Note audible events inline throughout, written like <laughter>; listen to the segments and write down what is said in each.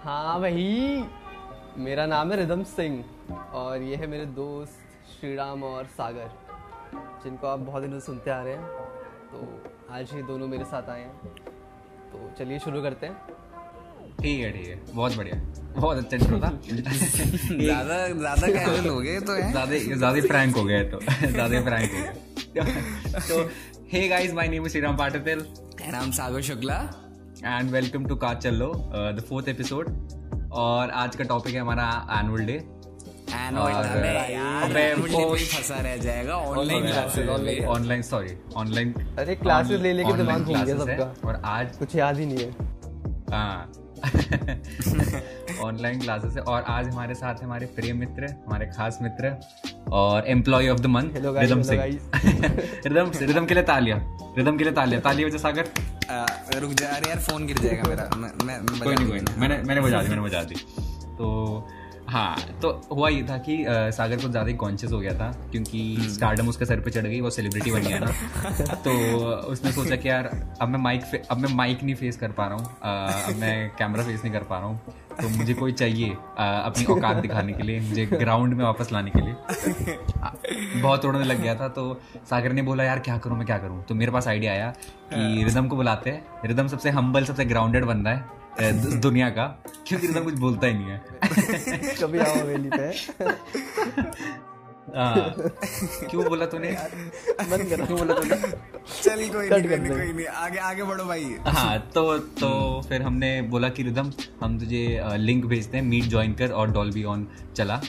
हाँ वही। मेरा नाम है रिदम सिंह और ये है मेरे दोस्त श्रीराम और सागर, जिनको आप बहुत दिनों सुनते आ रहे हैं तो आज ही दोनों मेरे साथ आए हैं। तो चलिए शुरू करते हैं। ठीक है ठीक है। बहुत बढ़िया। बहुत अच्छा इंट्रो था। <laughs> ज़्यादा ज़्यादा कैजुअल हो? गए तो ज़्यादा ज़्यादा फ्रैंक हो गया तो। ज़्यादा फ्रैंक हो गया तो hey guys my name is Shriram Patil नाम Sagar Shukla. And welcome to car चलो द फोर्थ एपिसोड और आज का टॉपिक है हमारा annual day online classes sorry online अरे classes ले लेके दिमाग घूम गया सबका। और आज कुछ याद ही नहीं है। हाँ। ऑनलाइन क्लासेस है और आज हमारे साथ है हमारे प्रिय मित्र हमारे खास मित्र और employ of the month Ridham Singh. <laughs> Ridham Ridham के लिए तालिया। रिदम के लिए तालियाँ। तालियाँ वजह सागर आ, रुक जा अरे यार फ़ोन गिर जाएगा मेरा। मैं मैं मैं कोई नहीं कोई नहीं। मैंने मैंने बजा दी मैंने बजा दी। तो हाँ तो हुआ ये था कि अ, सागर कुछ ज़्यादा ही कॉन्शियस हो गया था क्योंकि स्टारडम उसके सर पे चढ़ गई वो सेलिब्रिटी बन गया ना। तो उसने सोचा कि यार अब मैं माइक अब मैं माइक नहीं फेस कर पा रहा हूँ अब मैं कैमरा फेस नहीं कर पा रहा हूँ तो मुझे कोई चाहिए अ, अपनी औकात दिखाने के लिए मुझे ग्राउंड में वापस लाने के लिए। अ, बहुत उड़ने लग गया था तो सागर ने बोला यार क्या करूँ मैं क्या करूँ? तो मेरे पास आइडिया आया कि रिदम को बुलाते हैं। रिदम सबसे हम्बल सबसे ग्राउंडेड बंदा है। अ, दु- दुनिया का। क्योंकि रिदम कुछ बोलता ही नहीं है। <laughs> कभी आओ हवेली पे। हाँ। क्यों बोला तूने? बंद करो क्यों बोला तूने? चल कोई नहीं कोई नहीं। नहीं। आगे आगे बढ़ो भाई। हाँ तो तो फिर हमने बोला कि रिदम हम तुझे लिंक भेजते हैं मीट ज्वाइन कर और डॉल्बी ऑन चला।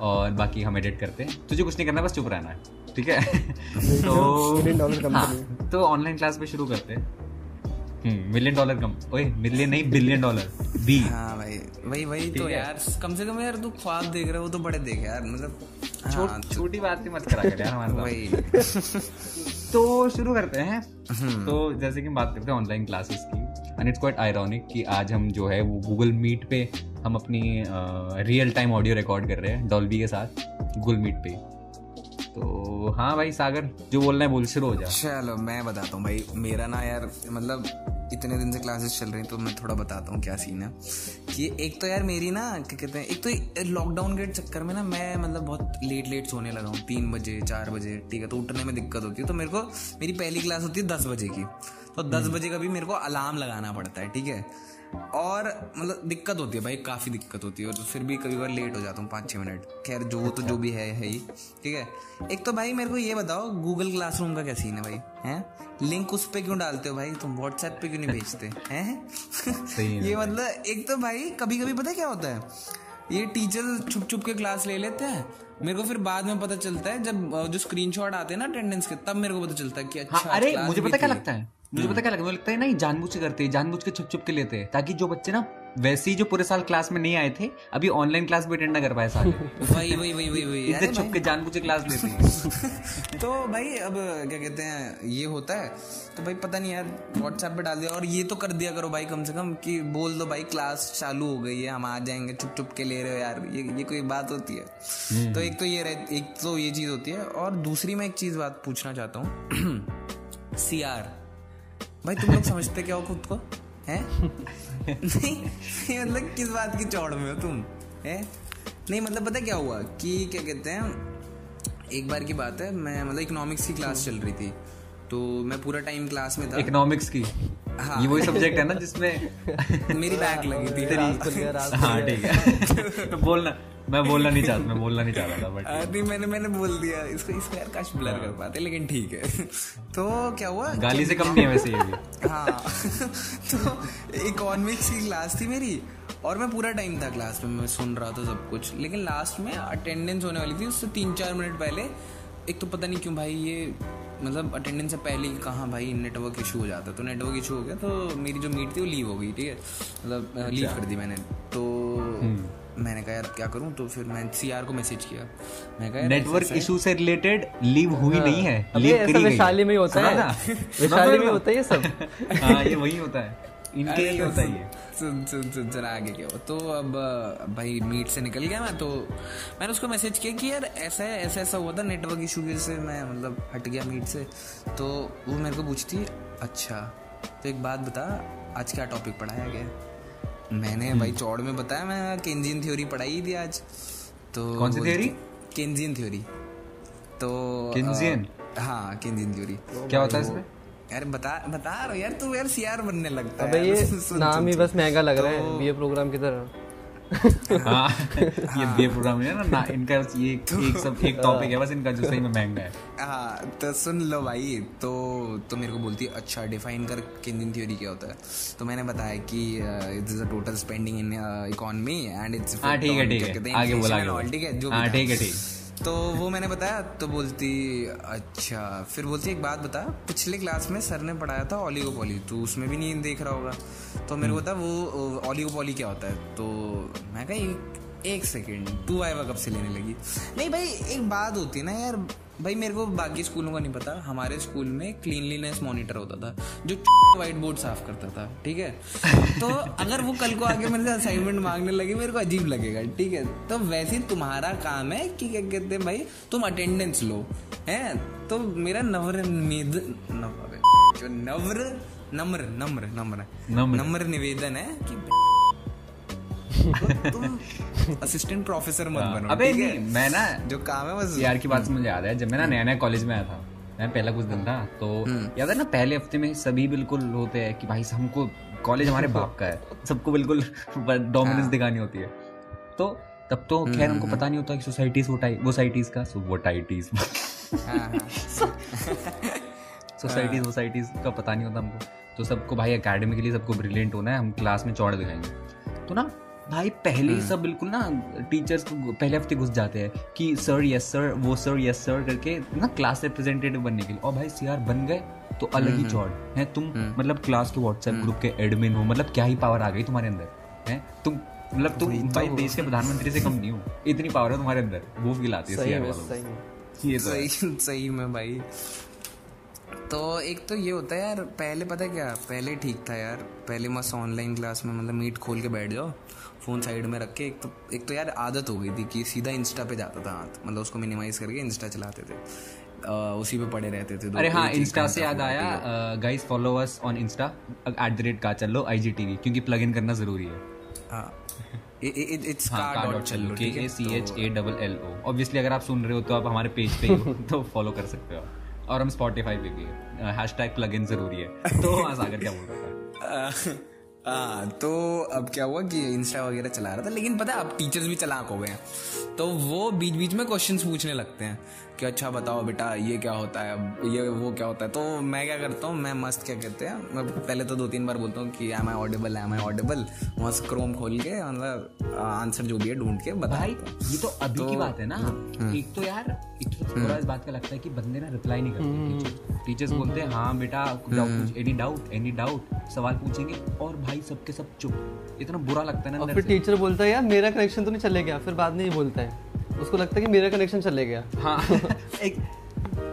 और बाकी हम एडिट करते हैं। तुझे कुछ नहीं करना बस चुप रहना है। ठीक है? <laughs> तो हाँ, तो ऑनलाइन क्लास पे शुरू करते हैं। मिलियन डॉलर कम। ओए मिलियन नहीं बिलियन डॉलर बी हाँ भाई वही वही तो यार। कम से कम यार तू ख्वाब देख रहा है वो तो बड़े देख यार मतलब हाँ, छोटी बात ही मत करा कर यार हमारे वही। <laughs> तो शुरू करते हैं। तो जैसे कि हम बात करते हैं ऑनलाइन क्लासेस की एंड इट्स क्वाइट आयरॉनिक कि आज हम जो है वो गूगल मीट पे हम अपनी रियल टाइम ऑडियो रिकॉर्ड कर रहे हैं डॉल्बी के साथ गूगल मीट पे। तो हाँ भाई सागर जो बोलना है बोल शुरू हो जा। चलो मैं बताता हूँ भाई। मेरा ना यार मतलब इतने दिन से क्लासेस चल रही तो मैं थोड़ा बताता हूँ क्या सीन है। कि एक तो यार मेरी ना क्या कहते हैं एक तो लॉकडाउन के चक्कर में ना मैं मतलब बहुत लेट लेट सोने लगा हूँ। तीन बजे चार बजे ठीक है तो उठने में दिक्कत होती है। तो मेरे को मेरी पहली क्लास होती है दस बजे की। तो दस बजे का भी मेरे को अलार्म लगाना पड़ता है ठीक है। और मतलब दिक्कत होती है भाई काफ़ी दिक्कत होती है और फिर भी कभी बार लेट हो जाता हूँ पाँच छः मिनट खैर जो वो तो जो भी है है ही ठीक है? एक तो भाई मेरे को ये बताओ गूगल क्लासरूम का क्या सीन है भाई हैं? लिंक उस पे क्यों डालते हो भाई? तुम व्हाट्सएप पे क्यों नहीं भेजते हैं? है ये मतलब एक तो भाई कभी कभी पता क्या होता है? ये टीचर छुप छुप के क्लास ले लेते हैं मेरे को फिर बाद में पता चलता है जब जो स्क्रीनशॉट आते हैं ना अटेंडेंस के तब मेरे को पता चलता है कि अच्छा हाँ अरे मुझे पता क्या लगता है? मुझे पता क्या लगता है मुझे लगता है नहीं जानबूझ के करते हैं जानबूझ के छुप छुप के लेते हैं ताकि जो बच्चे ना वैसे ही जो पूरे साल क्लास में नहीं आए थे अभी ऑनलाइन क्लास भी अटेंड ना कर पाए सारे। <laughs> वही वही वही वही वही। इधर छुप के जानबूझ के क्लास लेते हैं। <laughs> तो भाई अब क्या कहते हैं ये होता है। तो भाई पता नहीं यार व्हाट्सएप पे डाल दिया और ये तो कर दिया करो भाई कम से कम कि बोल दो भाई क्लास चालू हो गई है हम आ जाएँगे चुप चुप के ले रहे हो यार। ये ये कोई बात होती है। तो एक तो ये एक तो ये चीज़ होती है। और दूसरी मैं एक चीज़ बात पूछना चाहता हूँ। <clears throat> सी आर भाई तुम लोग समझते क्या हो खुद को? हैं? नहीं मतलब किस बात की चौड़ में हो तुम? हैं? नहीं मतलब पता क्या हुआ कि क्या कहते हैं एक बार की बात है मैं मतलब इकोनॉमिक्स की क्लास चल रही थी तो मैं पूरा टाइम क्लास में था। इकोनॉमिक्स की? हाँ। ये वही सब्जेक्ट है ना जिसमें मेरी बैक लगी थी। हाँ ठीक है। तो <laughs> बोलना। मैं बोलना नहीं चाहता मैं बोलना नहीं चाहता था बट आ, नहीं मैंने मैंने बोल दिया। इसको इसको यार काश ब्लर कर पाते लेकिन ठीक है। <laughs> तो क्या हुआ? गाली से कम नहीं है वैसे ये भी। <laughs> हाँ। <laughs> तो इकोनॉमिक्स की क्लास थी मेरी और मैं पूरा टाइम था क्लास में मैं सुन रहा था सब कुछ। लेकिन लास्ट में अटेंडेंस होने वाली थी उससे तीन चार मिनट पहले। एक तो पता नहीं क्यों भाई ये मतलब अटेंडेंस से पहले ही कहाँ भाई नेटवर्क इशू हो जाता। तो नेटवर्क इशू हो गया तो मेरी जो मीट थी वो लीव हो गई ठीक है? मतलब लीव कर दी मैंने। तो मैंने कहा यार क्या करूँ? तो फिर मैं सीआर को मैसेज किया। मैं कहा नेटवर्क इशू से रिलेटेड लीव हुई नहीं है अबे लीव करी गई वैशाली में होता है था? <laughs> वैशाली में होता है ये सब। <laughs> हाँ ये वही होता है। इनके लिए होता ही है। सुन सुन सुन सुन आगे क्या हुआ तो अब भाई मीट से निकल गया मैं तो मैंने उसको मैसेज किया कि यार ऐसा है ऐसा ऐसा हुआ था नेटवर्क इशू की वजह से मैं मतलब हट गया मीट से। तो वो मेरे को पूछती अच्छा तो एक बात बता आज क्या टॉपिक पढ़ाया गया मैंने भाई चौड़ में बताया मैं केंजियन थ्योरी पढ़ाई थी आज। तो कौन सी थ्योरी? Keynesian theory. तो केंजियन हाँ केंजियन थ्योरी। क्या होता है इसमें? यार बता बता रहा हूँ यार तू यार सीआर बनने लगता है। अबे ये <laughs> नाम ही बस महँगा लग रहा है तो- बीए प्रोग्राम की तरह। हाँ। <laughs> ये प्रोग्राम है ना ना इनका ये एक सब एक टॉपिक है बस इनका जो सही में महँगा है। हाँ तो सुन लो भाई तो तो मेरे को बोलती है अच्छा डिफाइन कर केंद्रीय थ्योरी क्या होता है? तो मैंने बताया कि it is a total spending in economy and it's हाँ ठीक है ठीक है। आगे बोला ठीक है जो हाँ ठीक है ठीक। तो वो मैंने बताया तो बोलती अच्छा फिर बोलती एक बात बता पिछले क्लास में सर ने पढ़ाया था ऑलिगोपॉली तू उसमें भी नहीं देख रहा होगा। तो मेरे को बता वो ऑलिगोपॉली क्या होता है? तो मैं कहा एक एक सेकेंड टू आएगा कब से लेने लगी? नहीं भाई एक बात होती है ना यार भाई मेरे को बाकी स्कूलों का नहीं पता। हमारे स्कूल में क्लीनलीनेस मॉनिटर होता था जो व्हाइट बोर्ड साफ़ करता था ठीक है? <laughs> तो अगर वो कल को आके मेरे से असाइनमेंट मांगने लगे मेरे को अजीब लगेगा ठीक है? तो वैसे तुम्हारा काम है कि क्या कहते हैं भाई तुम अटेंडेंस लो है? तो मेरा नवर निद नव- जो नव्र नम्र नम्र नम्र नम्र। नम्र निवेदन है कि असिस्टेंट प्रोफेसर मत बनो अबे नहीं मैं ना जो काम है बस यार की बात से मुझे याद है जब मैं ना नया नया कॉलेज में आया था मैं पहला कुछ दिन था तो याद है ना पहले हफ़्ते में सभी बिल्कुल होते हैं कि भाई हमको कॉलेज हमारे बाप का है सबको बिल्कुल डोमिनेंस दिखानी होती है तो तब तो खैर हमको पता नहीं होता कि सोसाइटीज वो साइटीज का वोटाइटीज हाँ, हाँ। सोसाइटीज सोसाइटीज का पता नहीं होता हमको। तो सबको भाई एकेडमिकली सबको ब्रिलियंट होना है हम क्लास में चौड़ दिखाएँगे तो ना भाई पहले ही। सब बिल्कुल ना टीचर्स पहले हफ़्ते घुस जाते हैं कि सर यस सर वो सर यस सर करके ना क्लास रिप्रेजेंटेटिव बनने के लिए। और भाई सीआर बन गए तो अलग ही चौड़। है तुम मतलब क्लास के व्हाट्सएप ग्रुप के एडमिन हो मतलब क्या ही पावर आ गई तुम्हारे अंदर? है तुम मतलब तुम भाई देश के प्रधानमंत्री से कम नहीं हो। इतनी पावर है तुम्हारे अंदर वो फील आती है सीआर वालों सही को। ये तो सही सही में भाई। तो एक तो ये होता है यार पहले पता है क्या? पहले ठीक था यार। पहले मस्त ऑनलाइन क्लास में मतलब मीट खोल के बैठ जाओ फ़ोन साइड में रख के एक तो एक तो यार आदत हो गई थी कि सीधा इंस्टा पे जाता था हाथ। मतलब उसको मिनिमाइज करके इंस्टा चलाते थे। अ, उसी पे पड़े रहते थे अरे हाँ इंस्टा से याद आया? Guys follow us on insta at the rate का चल लो आई क्योंकि प्लग इन करना ज़रूरी है। हाँ। इट्स हाँ का का dot K A C H A double L O obviously अगर आप सुन रहे हो तो आप हमारे पेज पे हो <laughs> तो फॉलो कर सकते हो और हम स्पॉटिफाई पे भी है। हैश टैग प्लग इन ज़रूरी है। तो आज आगे क्या बोल रहा था? <laughs> हाँ तो अब क्या हुआ कि इंस्टा वगैरह चला रहा था लेकिन पता है अब टीचर्स भी चलाक हो गए हैं। तो वो बीच बीच में क्वेश्चंस पूछने लगते हैं कि अच्छा बताओ बेटा ये क्या होता है ये वो क्या होता है? तो मैं क्या करता हूँ मैं मस्त क्या कहते हैं मैं पहले तो दो तीन बार बोलता हूँ कि am I audible am I audible मस्त क्रोम खोल के मतलब आंसर जो भी है ढूंढ के बता भाई ये तो अभी की बात है ना। एक तो यार तो थोड़ा इस बात का लगता है कि बंदे ना रिप्लाई नहीं करते टीचर्स बोलते हैं हाँ बेटा एनी डाउट एनी डाउट सवाल पूछेंगे और भाई सबके सब चुप। इतना बुरा लगता है ना और फिर टीचर बोलता है यार मेरा कनेक्शन तो नहीं चले गया। फिर बाद में ही बोलता है। उसको लगता है कि मेरा कनेक्शन चले गया। हाँ। <laughs> एक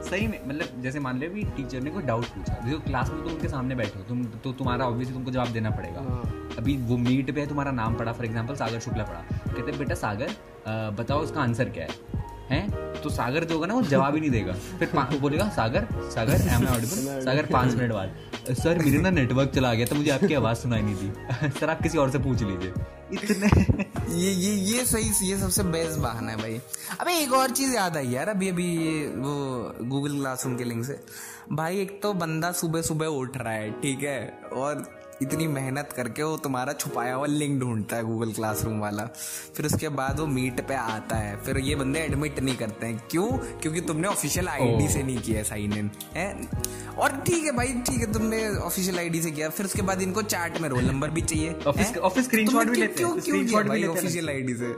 सही में मतलब जैसे मान ले भी टीचर ने कोई डाउट पूछा। देखो क्लास में तुम उनके सामने बैठे। हो तुम तो तुम्हारा ऑब्वियसली तुमको जवाब देना पड़ेगा। अभी वो मीट पे है तुम्हारा नाम पड़ा फॉर एग्जांपल सागर शुक्ला पड़ा। कहते बेटा सागर बताओ इसका आंसर क्या है? हैं? तो सागर जो होगा ना वो जवाब ही नहीं देगा। फिर वो बोलेगा सागर सागर एम ऑडिबल <laughs> सागर पाँच मिनट बाद। सर, मेरे ना नेटवर्क चला गया था मुझे आपकी आवाज़ सुनाई नहीं दी। <laughs> सर, आप किसी और से पूछ लीजिए। इतने <laughs> ये ये ये सही, ये सबसे बेस्ट बहाना है भाई। अबे, एक और चीज़ याद आई यार, अभी अभी ये वो गूगल क्लासरूम के लिंक से। भाई, एक तो बंदा सुबह सुबह उठ रहा है, ठीक है? और इतनी मेहनत करके वो तुम्हारा छुपाया हुआ लिंक ढूंढता है गूगल क्लासरूम वाला। फिर उसके बाद वो मीट पे आता है। फिर ये बंदे एडमिट नहीं करते हैं। क्यों? क्योंकि तुमने ऑफिशियल आईडी से नहीं किया साइन इन है? और ठीक है भाई ठीक है तुमने ऑफिशियल आईडी से किया। फिर उसके बाद इनको चैट में रोल नंबर भी चाहिए ऑफ़िस? ऑफ़िस स्क्रीनशॉट भी लेते हैं। क्यों किया भाई ऑफिशियल आईडी से?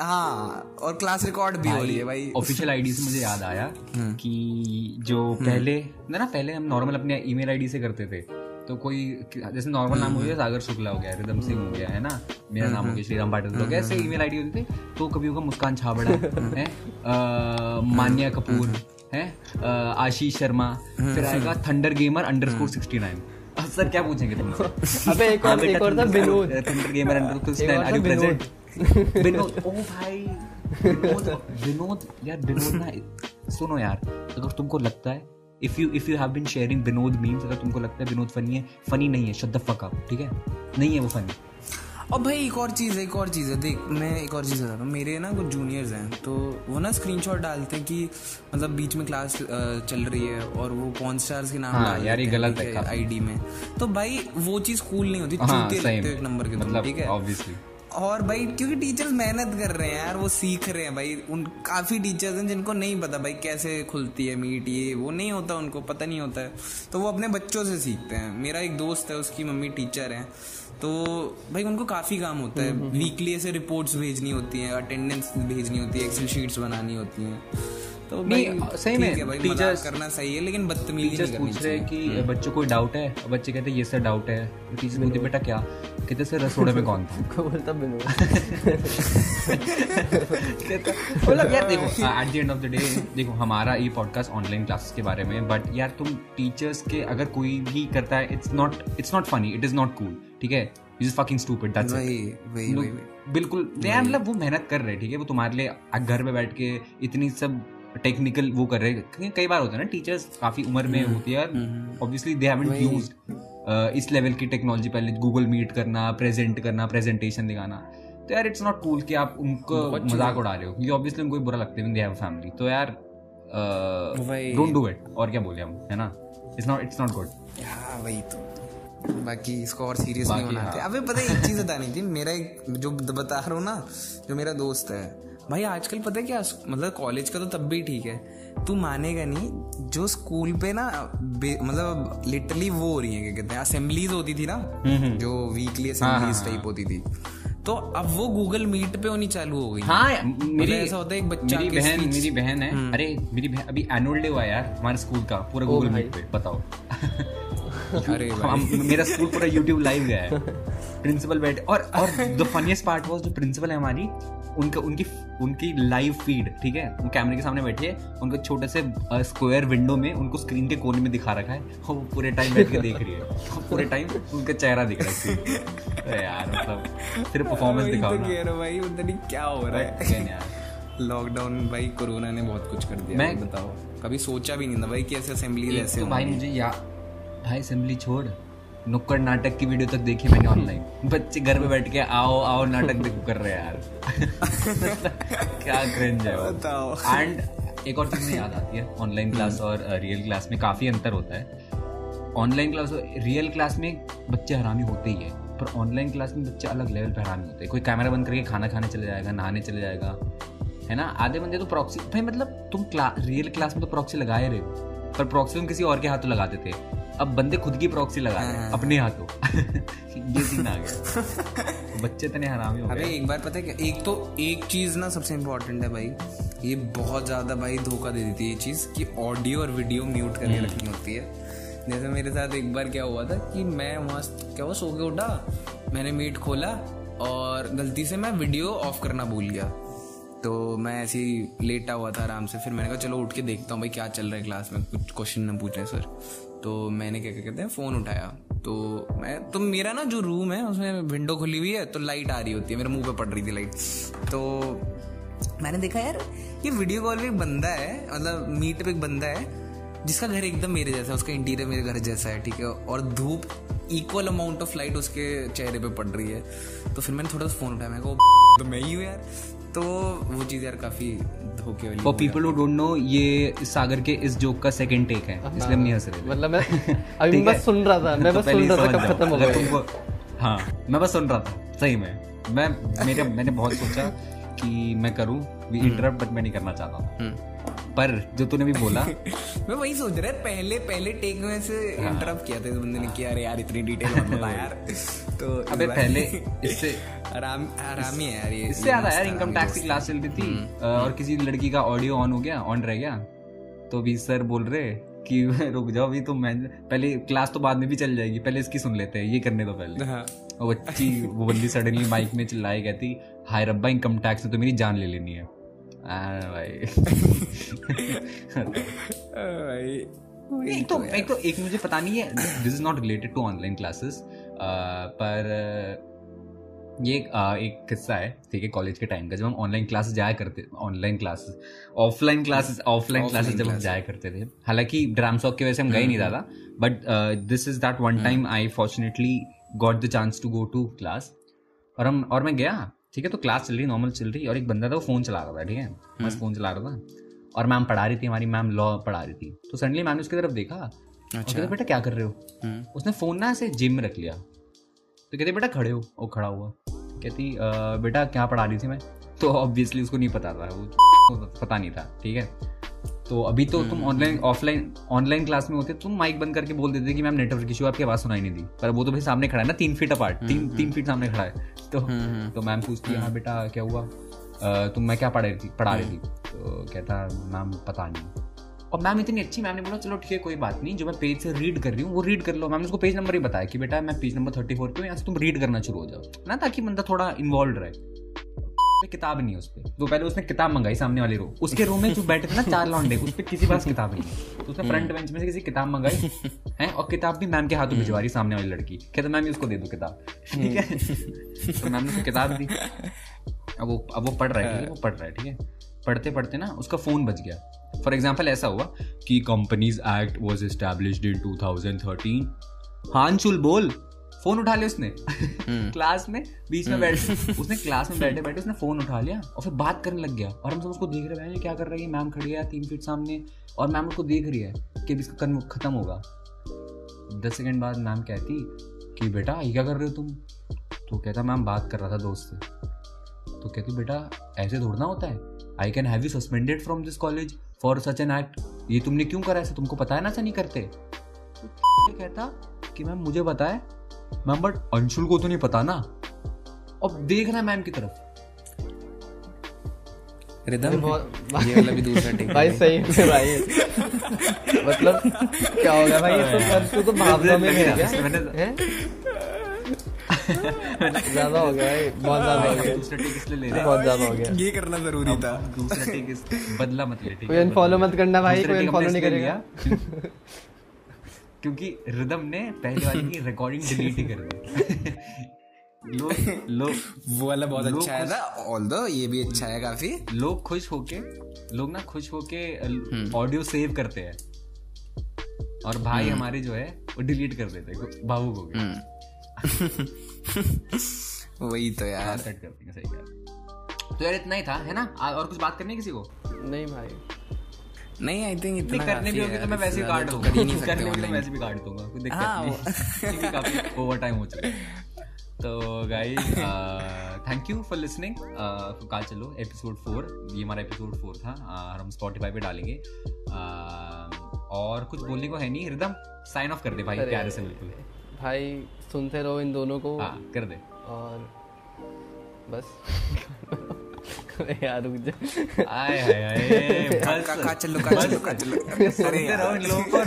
हाँ और क्लास रिकॉर्ड भी हो रही है भाई। ऑफिशियल आईडी से मुझे याद आया कि जो पहले ना ना पहले हम नॉर्मल अपने ईमेल आईडी से करते थे। तो कोई जैसे नॉर्मल नाम हो गया सागर शुक्ला हो गया रिदम सिंह हो गया है ना? मेरा नाम हो गया श्रीराम पाटिल हो गया ऐसे ईमेल आईडी होती थी। तो कभी होगा मुस्कान छाबड़ा है? मान्या कपूर है? आशीष शर्मा फिर आएगा thunder gamer underscore sixty nine sir क्या पूछेंगे तुमसे अबे एक और एक और था विनोद थिंडर गेमर एंड कुछ एक और आर यू प्रेजेंट विनोद ओ भाई विनोद विनोद यार विनोद ना सुनो यार अगर तुमको लगता है if you if you have been sharing Vinod memes अगर तुमको लगता है विनोद फनी है फनी नहीं है फक अप ठीक है? नहीं है वो फनी और भाई एक और चीज़ है एक और चीज़ है देख मैं एक और चीज़ बता रहा हूँ। मेरे ना कुछ जूनियर्स हैं तो वो ना स्क्रीनशॉट डालते हैं कि मतलब बीच में क्लास चल रही है और वो पॉन स्टार्स के नाम हाँ, यार, ये गलत है आईडी में। तो भाई वो चीज़ कूल नहीं होती हाँ सही लगते हो एक नंबर के मतलब ठीक है? और भाई क्योंकि टीचर्स मेहनत कर रहे हैं यार वो सीख रहे हैं भाई। उन काफ़ी टीचर्स हैं जिनको नहीं पता भाई कैसे खुलती है मीट ये वो नहीं होता उनको पता नहीं होता है। तो वो अपने बच्चों से सीखते हैं। मेरा एक दोस्त है उसकी मम्मी टीचर है। तो भाई उनको काफ़ी काम होता है। वीकली ऐसे रिपोर्ट्स भेजनी होती हैं अटेंडेंस भेजनी होती है एक्सेल शीट्स बनानी होती हैं। तो नहीं, सही में, है करना सही है लेकिन बदतमीजी टीचर्स पूछ रहे हैं कि बच्चों को डाउट है बच्चे कहते हैं ये सर डाउट है। टीचर बोलते बेटा क्या? कहते सर रसोड़े में कौन था? <laughs> बोलता मतलब <laughs> यार देखो at the end of the day देखो हमारा ये पॉडकास्ट ऑनलाइन क्लासेस के बारे में बट यार तुम टीचर्स के अगर कोई भी करता है it's not it's not funny it is not cool ठीक है? इज़ फकिंग स्टूपिड दैट्स वही वही वही बिल्कुल यार मतलब वो मेहनत कर रहे हैं ठीक है? वो तुम्हारे लिए घर में बैठ के इतनी सब टेक्निकल वो कर रहे हैं। कई बार होता है ना टीचर्स काफ़ी उम्र में होती है ऑब्वियसली दे हैवंट यूज्ड इस लेवल की टेक्नोलॉजी पहले। गूगल मीट करना प्रेजेंट करना प्रेजेंटेशन दिखाना। तो यार इट्स नॉट कूल कि आप उनको मज़ाक उड़ा रहे हो। क्योंकि ऑब्वियसली उनको बुरा लगता है दे हैव फैमिली तो यार डोंट डू इट और क्या बोले हम है ना? It's not it's not good हाँ वही तो। बाकी इसको और सीरियस नहीं बनाते हाँ। अबे पता है एक चीज़ बतानी थी। मेरा एक जो बता रहा हूँ ना जो मेरा दोस्त है भाई आजकल पता है क्या मतलब कॉलेज का तो तब भी ठीक है। तू मानेगा नहीं जो स्कूल पे ना मतलब लिटरली वो हो रही है क्या कहते हैं असेंबलीज होती थी ना जो वीकली असेंबलीज टाइप होती थी। तो अब वो गूगल मीट पे होनी चालू हो गई। हाँ मेरी ऐसा होता है एक बच्चा मेरी बहन मेरी बहन है। अरे मेरी बहन अभी एनुअल डे हुआ यार हमारे स्कूल का पूरा गूगल मीट पे बताओ। <laughs> अरे भाई। मेरा स्कूल पूरा यूट्यूब लाइव गया है। <laughs> प्रिंसिपल बैठे और और द फनीस्ट पार्ट वाज जो प्रिंसिपल है हमारी उनका उनकी उनकी लाइव फ़ीड ठीक है? वो कैमरे के सामने बैठे उनको छोटे से स्क्वायर विंडो में उनको स्क्रीन के कोने में दिखा रखा है। और वो पूरे टाइम बैठ के देख रही है। पूरे टाइम उनका चेहरा दिख रहा है तो यार मतलब सिर्फ़ परफॉर्मेंस दिखाओ तो रहा हूँ भाई पता नहीं क्या हो रहा है। यार। लॉकडाउन भाई कोरोना ने बहुत कुछ कर दिया मैं- बताओ। कभी सोचा भी नहीं था भाई कि ऐसे असेंबली ऐसे तो भाई मुझे या भाई असेंबली छोड़। नुक्कड़ नाटक की वीडियो तक देखी मैंने ऑनलाइन बच्चे घर में बैठ के आओ आओ नाटक देखो कर रहे हैं यार। <laughs> क्या क्रिंज है बताओ। एंड एक और चीज़ मुझे याद आती है ऑनलाइन क्लास और रियल क्लास में काफ़ी अंतर होता है। ऑनलाइन क्लास और रियल क्लास में बच्चे हरामी होते ही है पर ऑनलाइन क्लास में बच्चे अलग लेवल पे हरामी होते हैं। कोई कैमरा बंद करके खाना खाने चले जाएगा नहाने चले जाएगा है ना? आधे बंदे तो प्रॉक्सी भाई मतलब तुम क्ला, रियल क्लास में तो प्रॉक्सी लगा ही रहे हो पर प्रॉक्सी तुम किसी और के हाथों लगाते थे। अब बंदे खुद की प्रॉक्सी लगा रहे हैं अपने हाथों। <laughs> ये सीन आ गया। <laughs> बच्चे इतने हरामी हो गए। एक बार पता है क्या? एक तो एक चीज़ ना सबसे इम्पोर्टेंट है भाई ये बहुत ज़्यादा भाई धोखा दे देती है ये चीज़ कि ऑडियो और वीडियो म्यूट करके रखनी होती है। जैसे मेरे साथ एक बार क्या हुआ था कि मैं मस्त क्या हुआ? सो के उठा मैंने मीट खोला और गलती से मैं वीडियो ऑफ़ करना भूल गया। तो मैं ऐसे ही लेटा हुआ था आराम से। फिर मैंने कहा चलो उठ के देखता हूँ भाई क्या चल रहा है क्लास में। कुछ क्वेश्चन न पूछ रहे सर तो मैंने क्या क्या कहते हैं, फ़ोन उठाया। तो मैं तो मेरा ना जो रूम है, उसमें विंडो खुली हुई है तो लाइट आ रही होती है, मेरे मुँह पे पड़ रही थी लाइट तो मैंने देखा, यार, ये वीडियो कॉल में एक बंदा है मतलब मीट पे एक बंदा है, जिसका घर एकदम मेरे जैसा है, उसका इंटीरियर मेरे घर जैसा है, ठीक है? और धूप इक्वल अमाउंट ऑफ़ लाइट उसके चेहरे पे पड़ रही है। तो फिर मैंने थोड़ा सा फ़ोन उठाया मैं तो मैं ही हूँ यार। तो वो चीज़ यार काफ़ी धोखे वाली for people who. Don't know ये सागर के इस जोक का सेकंड टेक है इसलिए हम नहीं हंस रहे मतलब मैं <laughs> अभी मैं बस सुन रहा था मैं तो बस सुन रहा था कब खत्म हो गया तुमको हाँ मैं बस सुन रहा था सही में। मैं मेरे मैंने बहुत सोचा कि मैं करूँ भी इंटरप्ट बट मैं नहीं करना चाहता। था पर जो तूने भी बोला <laughs> मैं वही सोच रहा पहले पहले टेक में से इंटरप्ट किया था इस बंदे ने किया अरे यार इतनी डिटेल मत बता <laughs> यार। तो अबे पहले इससे आराम आराम ही यार इससे ये याद आया यार इनकम टैक्स की क्लास चल रही थी। और किसी लड़की का ऑडियो ऑन हो गया ऑन रह गया? तो अभी सर बोल रहे कि <laughs> रुक जाओ अभी तो मैं पहले क्लास तो बाद में भी चल जाएगी पहले इसकी सुन लेते हैं ये करने दो पहले। हाँ। और बच्ची वो बंदी सडनली माइक में चिल्लाए कहती हाय रब्बा इनकम टैक्स ने तो मेरी जान ले लेनी है। भाई। भाई। एक तो एक तो एक मुझे पता नहीं है this is not related to online classes पर ये एक, आ, एक किस्सा है ठीक है कॉलेज के टाइम का जब हम ऑनलाइन क्लासेस जाया करते online classes offline classes offline classes जब हम जाया करते थे हालाँकि ड्रामसॉक की वजह से हम गए नहीं ज़्यादा but this is that one time I fortunately got the chance to go to class और हम और मैं गया ठीक है तो क्लास चल रही नॉर्मल चल रही और एक बंदा था वो फ़ोन चला रहा था ठीक है बस फ़ोन चला रहा था और मैम पढ़ा रही थी हमारी मैम लॉ पढ़ा रही थी तो सडनली मैम ने उसकी तरफ़ देखा अच्छा। बेटा क्या कर रहे हो? उसने फ़ोन ना ऐसे जिम में रख लिया तो कहते बेटा खड़े हो। वो खड़ा हुआ। कहती बेटा क्या पढ़ा रही थी मैं? तो ऑब्वियसली उसको नहीं पता था। वो पता नहीं था ठीक है? तो अभी तो तुम ऑनलाइन ऑफलाइन ऑनलाइन क्लास में होते तुम माइक बंद करके बोल देते कि मैम नेटवर्क इशू आपकी आवाज़ सुनाई नहीं दी। पर वो तो भाई सामने खड़ा है ना तीन फीट अपार्ट तीन हम्म, तीन हम्म। फीट सामने खड़ा है। तो तो मैम पूछती है हाँ बेटा क्या हुआ? तुम मैं क्या पढ़ रही थी पढ़ा रही थी? तो कहता मैम पता नहीं। और मैम इतनी अच्छी, मैम ने बोला, चलो ठीक है, कोई बात नहीं, जो मैं पेज से रीड कर रही हूँ, वो रीड कर लो। मैम उसको पेज नंबर ही बताया कि, बेटा, मैं पेज नंबर थर्टी फोर यहाँ से तुम रीड करना शुरू हो जाओ। ना, ताकि बंदा थोड़ा इन्वॉल्व रहे। किताब नहीं है उस पर तो पहले उसने किताब मंगाई सामने वाली रो उसके रूम में जो बैठे थे ना चार लौंडे उस पर किसी पास किताब नहीं तो उसने फ्रंट बेंच में से किसी किताब मंगाई, है, और किताब भी मैम के हाथों भिजवा रही सामने वाली लड़की। कहते मैम उसको दे दो किताब। ठीक है? तो मैम ने उसको किताब दी। अब वो अब वो पढ़ रहा है? वो पढ़ रहा है, ठीक है? पढ़ते पढ़ते ना उसका फ़ोन बज गया। फॉर एग्ज़ाम्पल ऐसा हुआ कि companies act was establish in two thousand thirteen हानचुल बोल। फ़ोन उठा लिया उसने। <laughs> क्लास हम्म। में बीच में बैठ। <laughs> उसने क्लास में बैठे बैठे उसने फ़ोन उठा लिया और फिर बात करने लग गया। और हम सब उसको देख रहे हैं क्या कर रही है? मैम खड़ी है तीन फीट सामने। और मैम उसको देख रही है कि अभी इसका खत्म होगा। दस सेकंड बाद मैम कहती कि बेटा ये क्या कर रहे हो तुम? तो कहता मैम बात कर रहा था दोस्त से। तो कहती बेटा ऐसे दौड़ना होता है? I can have you suspended from this college for such an act ये तुमने क्यों करा ऐसे? तुमको पता है ना ऐसा नहीं करते? तो कहता कि मैम मुझे पता है। मैम बट अंशुल को तो नहीं पता ना। अब देख रहा है मैम की तरफ़। रिदम ये वाला भी दूसरा टेक भाई सही है भाई मतलब क्या हो गया भाई? ये तो तू तो भावना में है? क्या ज़्यादा हो गया बहुत ज़्यादा हो गया। दूसरा टेक इसलिए ले रहे बहुत ज़्यादा हो गया। ये करना ज़रूरी था। दूसरा टेक इस बदला मत ले कोई अनफॉलो मत करना भाई कोई अनफॉलो नहीं करेगा। क्योंकि रिदम ने पहले वाली की रिकॉर्डिंग डिलीट ही कर दी। लोग लोग वो वाला बहुत अच्छा है ना ऑल ये भी अच्छा है काफ़ी। लोग खुश होके लोग ना खुश होके ऑडियो हम्म। सेव करते हैं। और भाई हम्म। हमारे जो है वो डिलीट कर देते भावुक हो गए हम्म। <laughs> वही तो यार। कट कर देंगे सही यार तो यार इतना ही था है ना? और कुछ बात करनी है किसी को? नहीं भाई। नहीं आई थिंक इतना करने भी होगी तो मैं वैसे ही काट दूँगा कर नहीं <laughs> सकते करने भी वैसे भी काट दूँगा कोई दिक्कत नहीं। <laughs> काफ़ी ओवर टाइम हो चुका है। तो guys thank you for listening कल चलो एपिसोड फोर ये हमारा एपिसोड फोर था। uh, हम स्पॉटिफाई पे डालेंगे। uh, और कुछ बोलने को है नहीं रिदम साइन ऑफ़ कर दे भाई प्यारे से बिल्कुल। भाई सुनते रहो इन दोनों को। हाँ कर दे। और बस। <laughs> यार रुक जा। आए हाय <laughs> <laughs> हाय बस। चलो का चलो का चलो। अरे इन लोगों को।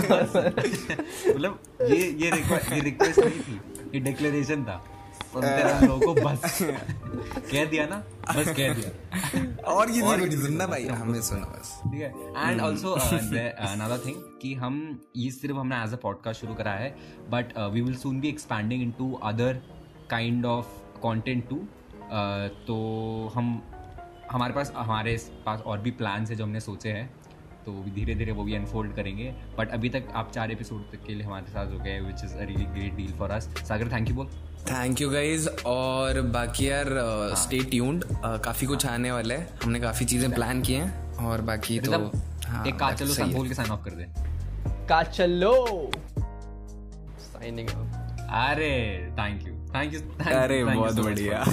मतलब ये ये रिक्वेस्ट ये रिक्वेस्ट नहीं थी ये डिक्लेरेशन था। लोगों को <laughs> बस। कह दिया ना? बस कह दिया। और ये नहीं सुनना भाई हमें सुना बस। ठीक है। एंड आल्सो अनदर थिंग कि हम ये सिर्फ़ हमने एज अ पॉडकास्ट शुरू करा है but we will soon be expanding into other kind of content too तो हम हमारे पास हमारे पास और भी प्लान्स है जो हमने सोचे हैं तो धीरे धीरे वो भी अनफोल्ड करेंगे। बट अभी तक आप चार एपिसोड तक के लिए हमारे साथ हो गए which is a really great deal for us Sagar thank you बोल। थैंक यू गाइज़ और बाकी यार स्टे uh, ट्यून्ड हाँ। uh, काफ़ी कुछ आने वाला है. हमने काफ़ी चीज़ें प्लान की हैं. और बाकी तो हाँ, एक का चलो बोल के साइन ऑफ़ कर दे। का चलो साइनिंग अरे थैंक यू थैंक यू अरे बहुत बढ़िया।